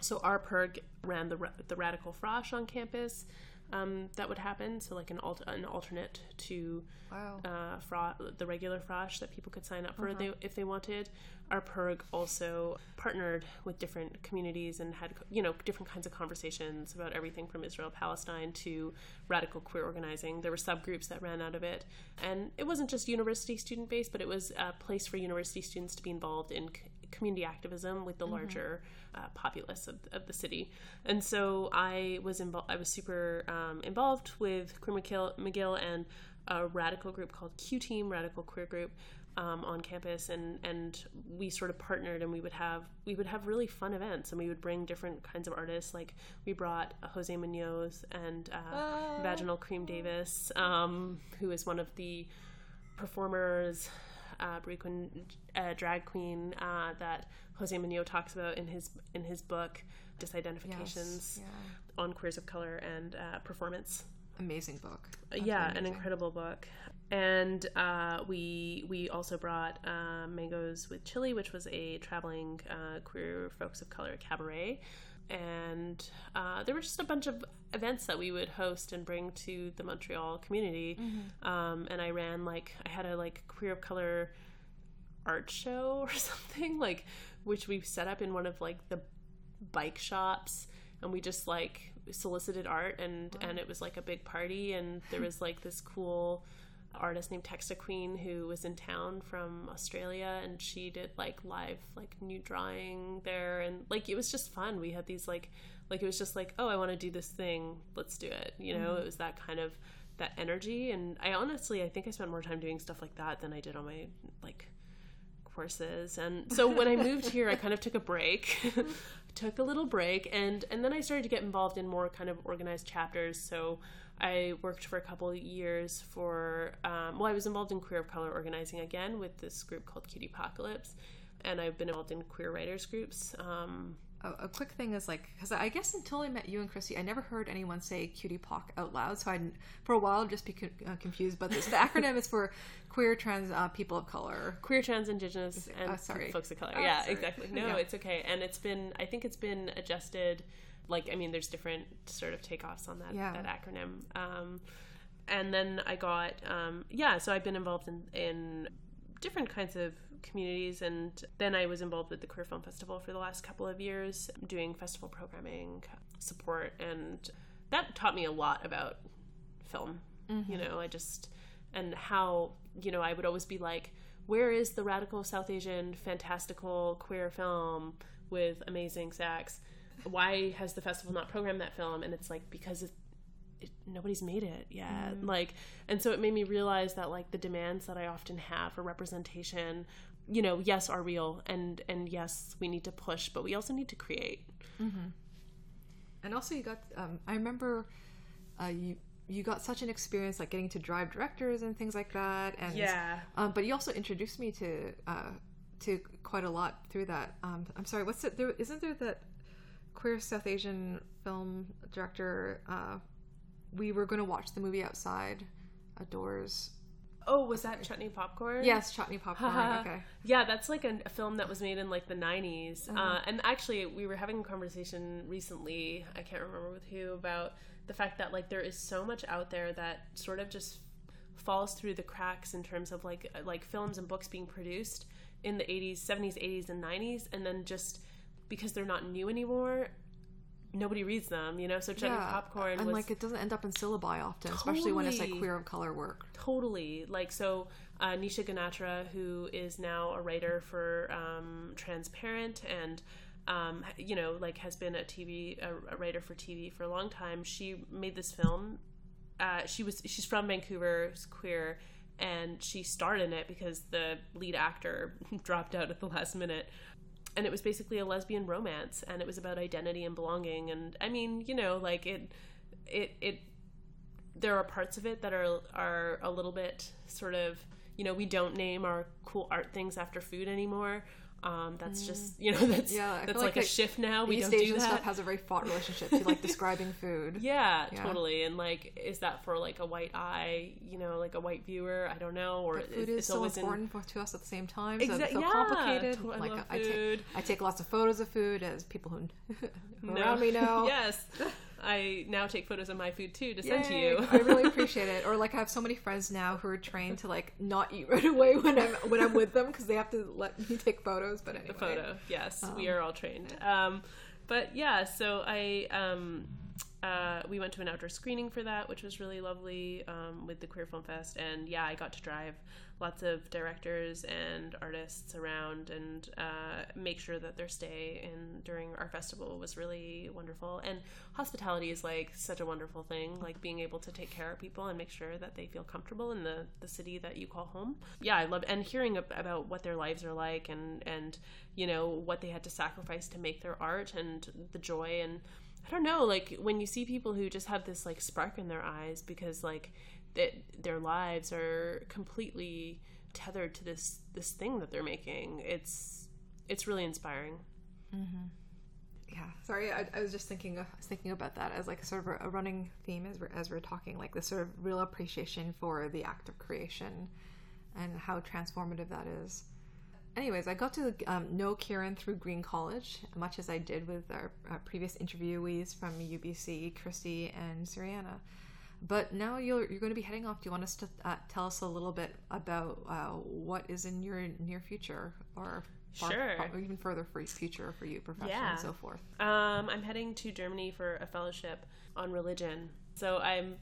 Speaker 1: so our PIRG ran the the Radical Frosh on campus. Um, that would happen. So like an alt- an alternate to
Speaker 2: Wow.
Speaker 1: uh, fro- the regular frosh that people could sign up for they, if they wanted. Our PIRG also partnered with different communities and had you know different kinds of conversations about everything from Israel Palestine to radical queer organizing. There were subgroups that ran out of it, and it wasn't just university student based, but it was a place for university students to be involved in community activism with the larger uh, populace of, of the city. And so I was involved. I was super um, involved with Queer McGill, McGill and a radical group called Q Team, Radical Queer Group, um, on campus, and and we sort of partnered, and we would have we would have really fun events, and we would bring different kinds of artists. Like we brought Jose Munoz and uh, Vaginal Crème Davis, um, who is one of the performers, uh, uh, drag queen uh, that Jose Munoz talks about in his in his book Disidentifications
Speaker 2: Yes,
Speaker 1: on Queers of Color and uh, Performance
Speaker 2: Amazing book.
Speaker 1: yeah, an incredible book. And uh, we we also brought uh, Mangoes with Chili, which was a traveling uh, queer folks of color cabaret. And uh, there were just a bunch of events that we would host and bring to the Montreal community. Um, and I ran like I had a like queer of color art show [LAUGHS] or something like which we set up in one of like the bike shops. And we just like solicited art and and it was like a big party. And there was like this cool artist named Texta Queen who was in town from Australia and she did like live like new drawing there and like it was just fun. We had these like like it was just like oh I want to do this thing. Let's do it. You know mm-hmm. it was that kind of that energy and I honestly I think I spent more time doing stuff like that than I did on my like courses. And so [LAUGHS] when i moved here i kind of took a break. Mm-hmm. [LAUGHS] Took a little break and and then i started to get involved in more kind of organized chapters. So i worked for a couple years for um, well i was involved in queer of color organizing again with this group called cutie apocalypse and i've been involved in queer writers groups um,
Speaker 2: A, a quick thing is like because I guess until I met you and Chrissy, I never heard anyone say "cutie pock" out loud. So I, for a while, just be con- uh, confused. But this, the acronym is for queer, trans, uh, people of color.
Speaker 1: queer trans indigenous and
Speaker 2: oh, sorry.
Speaker 1: folks of color
Speaker 2: Oh,
Speaker 1: yeah
Speaker 2: sorry.
Speaker 1: exactly no
Speaker 2: Yeah.
Speaker 1: it's okay and it's been i think it's been adjusted like i mean there's different sort of takeoffs on that
Speaker 2: Yeah.
Speaker 1: that acronym. Um, and then i got um, yeah so i've been involved in in different kinds of communities. And then i was involved with the queer film festival for the last couple of years doing festival programming support. And that taught me a lot about film you know i just and how you know i would always be like where is the radical south asian fantastical queer film with amazing sex why has the festival not programmed that film and it's like because it, it, nobody's made it yet like and so it made me realize that like the demands that i often have for representation you know yes are real and and yes we need to push but we also need to create
Speaker 2: And also, you got. Um, I remember uh, you you got such an experience like getting to drive directors and things like that. And
Speaker 1: Yeah.
Speaker 2: Um, but you also introduced me to uh, to quite a lot through that. Um, I'm sorry. What's it? There isn't there that queer South Asian film director. Uh, we were going to watch the movie outside, outdoors.
Speaker 1: oh was that chutney popcorn
Speaker 2: Yes, chutney [LAUGHS] popcorn. okay.
Speaker 1: Yeah, that's like a, a film that was made in like the 90s. uh and actually, we were having a conversation recently, I can't remember with who, about the fact that like there is so much out there that sort of just falls through the cracks in terms of like like films and books being produced in the 80s, 70s, 80s and 90s and then just because they're not new anymore, nobody reads them, you know? So Chutney Popcorn
Speaker 2: and
Speaker 1: was
Speaker 2: like it doesn't end up in syllabi often, especially when it's like queer of color work.
Speaker 1: Totally. Like, so uh, Nisha Ganatra, who is now a writer for um, Transparent and, um, you know, like has been a TV, a, a writer for TV for a long time, she made this film. Uh, she was, she's from Vancouver, is queer, and she starred in it because the lead actor [LAUGHS] dropped out at the last minute. And it was basically a lesbian romance, and it was about identity and belonging. And I mean, you know, like it, it, it there are parts of it that are are a little bit sort of you know we don't name our cool art things after food anymore um, that's just you know [LAUGHS] that's
Speaker 2: Mm. Yeah,
Speaker 1: that's like,
Speaker 2: like
Speaker 1: a shift now we
Speaker 2: East
Speaker 1: don't
Speaker 2: Asian
Speaker 1: do that
Speaker 2: stuff has a very fraught relationship to like describing food. [LAUGHS]
Speaker 1: yeah,
Speaker 2: Yeah.
Speaker 1: totally and like is that for like a white eye you know like a white viewer i don't know or
Speaker 2: But food
Speaker 1: it-
Speaker 2: is
Speaker 1: it's
Speaker 2: so
Speaker 1: always in
Speaker 2: important for, to us at the same time. So
Speaker 1: Exa-
Speaker 2: it's so
Speaker 1: yeah,
Speaker 2: complicated.
Speaker 1: I
Speaker 2: like
Speaker 1: love
Speaker 2: I
Speaker 1: food.
Speaker 2: take I take lots of photos of food as people who, [LAUGHS] who
Speaker 1: No.
Speaker 2: around me know.
Speaker 1: yes I now take photos of my food too to send to you.
Speaker 2: I really [LAUGHS] appreciate it. Or like I have so many friends now who are trained to like not eat right away when I'm when I'm with them because they have to let me take photos. But anyway,
Speaker 1: the photo. Yes, um, we are all trained. Um, but yeah, so I um, uh, we went to an outdoor screening for that, which was really lovely um, with the Queer Film Fest. And yeah, I got to drive lots of directors and artists around and uh, make sure that their stay in during our festival was really wonderful. And hospitality is like such a wonderful thing, like being able to take care of people and make sure that they feel comfortable in the, the city that you call home. Yeah, I love and hearing about what their lives are like and and you know what they had to sacrifice to make their art and the joy and I don't know, like when you see people who just have this like spark in their eyes because like that their lives are completely tethered to this this thing that they're making. It's it's really inspiring.
Speaker 2: Mm-hmm. Yeah, sorry, I, I, was just thinking of, thinking about that as like sort of a, a running theme as we're as we're talking, like this sort of real appreciation for the act of creation and how transformative that is anyways, I got to um, know Kieran through Green College, much as I did with our, our previous interviewees from UBC, Christy and Siriana. But now you're, you're going to be heading off. Do you want us to uh, tell us a little bit about uh, what is in your near future or far,
Speaker 1: sure.
Speaker 2: Far, even further for future for you professionally yeah. and so forth?
Speaker 1: Um, I'm heading to Germany for a fellowship on religion. So I'm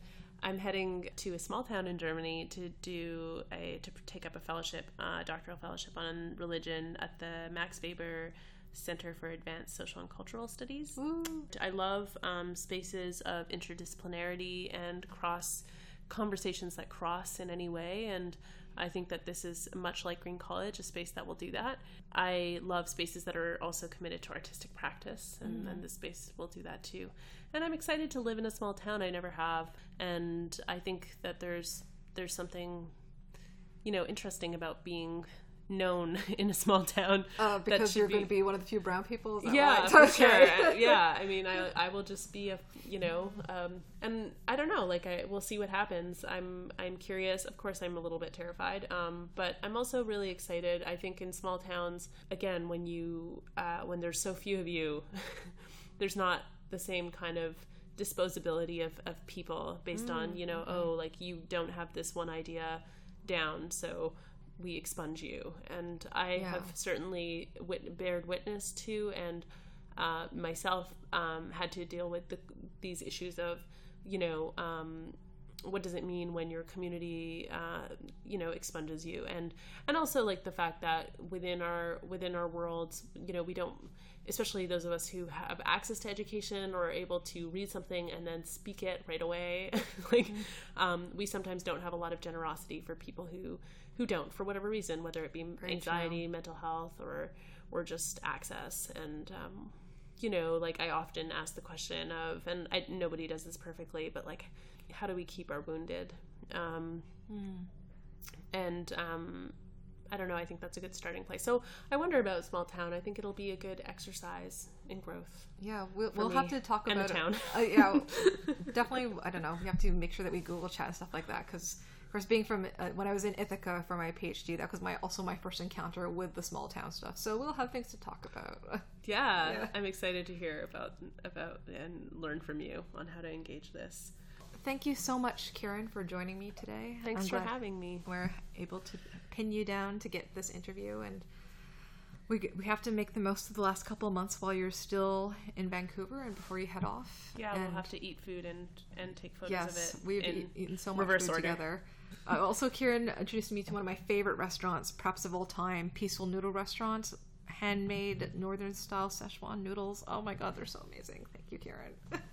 Speaker 1: I'm heading to a small town in Germany to do a to take up a fellowship, uh, doctoral fellowship on religion at the Max Weber Center for Advanced Social and Cultural Studies. Ooh. I love um, spaces of interdisciplinarity and cross conversations that cross in any way and I think that this is much like Green College, a space that will do that. I love spaces that are also committed to artistic practice, and, mm. and this space will do that too. And I'm excited to live in a small town. I never have, and I think that there's there's something, you know, interesting about being known [LAUGHS] in a small town.
Speaker 2: Uh, because you're be... going to be one of the few brown people.
Speaker 1: yeah, for [LAUGHS] sure. [LAUGHS] yeah, I mean, I I will just be a you know, um, and I don't know. Like, I we'll see what happens. I'm I'm curious. Of course, I'm a little bit terrified, um, but I'm also really excited. I think in small towns, again, when you uh, when there's so few of you, there's not the same kind of disposability of, of people based mm, on you know okay. oh like you don't have this one idea down so we expunge you. And I yeah. have certainly wit- bared witness to and uh, myself um, had to deal with the, these issues of, you know, um, what does it mean when your community, uh, you know, expunges you, and and also like the fact that within our within our worlds, you know, we don't especially those of us who have access to education or are able to read something and then speak it right away [LAUGHS] like mm-hmm. um, we sometimes don't have a lot of generosity for people who who don't for whatever reason whether it be Very anxiety true. mental health or or just access and um, you know like i often ask the question of and I, nobody does this perfectly but like how do we keep our wounded um, mm. and um, I don't know. I think that's a good starting place. So I wonder about small town. I think it'll be a good exercise in growth.
Speaker 2: Yeah, we'll, we'll have to talk
Speaker 1: about
Speaker 2: the
Speaker 1: town.
Speaker 2: Uh, yeah, [LAUGHS] definitely. I don't know. We have to make sure that we Google chat and stuff like that because, of course, being from uh, when I was in Ithaca for my PhD, that was my also my first encounter with the small town stuff. So we'll have things to talk about. [LAUGHS]
Speaker 1: Yeah, yeah. I'm excited to hear about about and learn from you on how to engage this
Speaker 2: thank you so much, Kieran, for joining me today.
Speaker 1: Thanks I'm for having me.
Speaker 2: We're able to pin you down to get this interview, and we we have to make the most of the last couple of months while you're still in Vancouver and before you head off.
Speaker 1: Yeah, and we'll have to eat food and and take photos
Speaker 2: yes,
Speaker 1: of it.
Speaker 2: we've eat, eaten so much food order. together. Uh, also, Kieran introduced me to one of my favorite restaurants, perhaps of all time, Peaceful Noodle Restaurant. Handmade northern style Szechuan noodles. Oh my god, they're so amazing. Thank you, Kieran. [LAUGHS]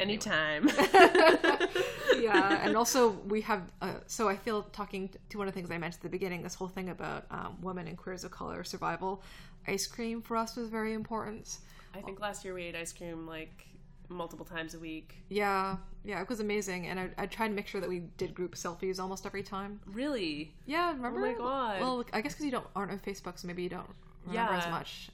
Speaker 1: Anytime. [LAUGHS]
Speaker 2: yeah, [LAUGHS] and also we have. Uh, so I feel talking to one of the things I mentioned at the beginning, this whole thing about um, women and queers of color survival. Ice cream for us was very important.
Speaker 1: I think last year we ate ice cream like multiple times a week.
Speaker 2: Yeah, yeah, it was amazing, and I, I tried to make sure that we did group selfies almost every time.
Speaker 1: Really?
Speaker 2: Yeah, remember?
Speaker 1: Oh my god.
Speaker 2: Well, I guess because you don't aren't on Facebook, so maybe you don't remember yeah. as much.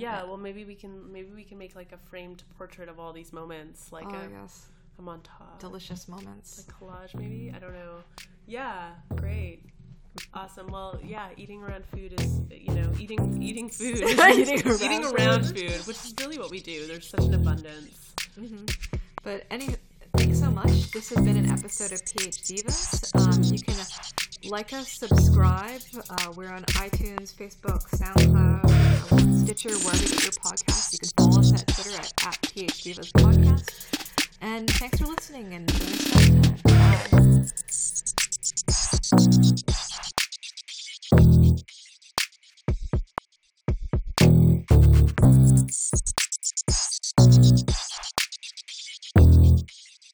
Speaker 1: Yeah, well, maybe we can maybe we can make like a framed portrait of all these moments, like
Speaker 2: oh,
Speaker 1: a,
Speaker 2: yes.
Speaker 1: a montage,
Speaker 2: delicious moments,
Speaker 1: like collage, maybe. I don't know. Yeah, great, awesome. Well, yeah, eating around food is you know eating eating [LAUGHS] food,
Speaker 2: eating, around,
Speaker 1: eating around food, which is really what we do. There's such an abundance.
Speaker 2: Mm-hmm. But any, thanks so much. This has been an episode of PhDivas. Um, you can like us, subscribe. Uh, we're on iTunes, Facebook, SoundCloud, uh, Stitcher, wherever you get your podcasts. You can follow us at Twitter at, at PhDivas Podcast. And thanks for listening and Bye.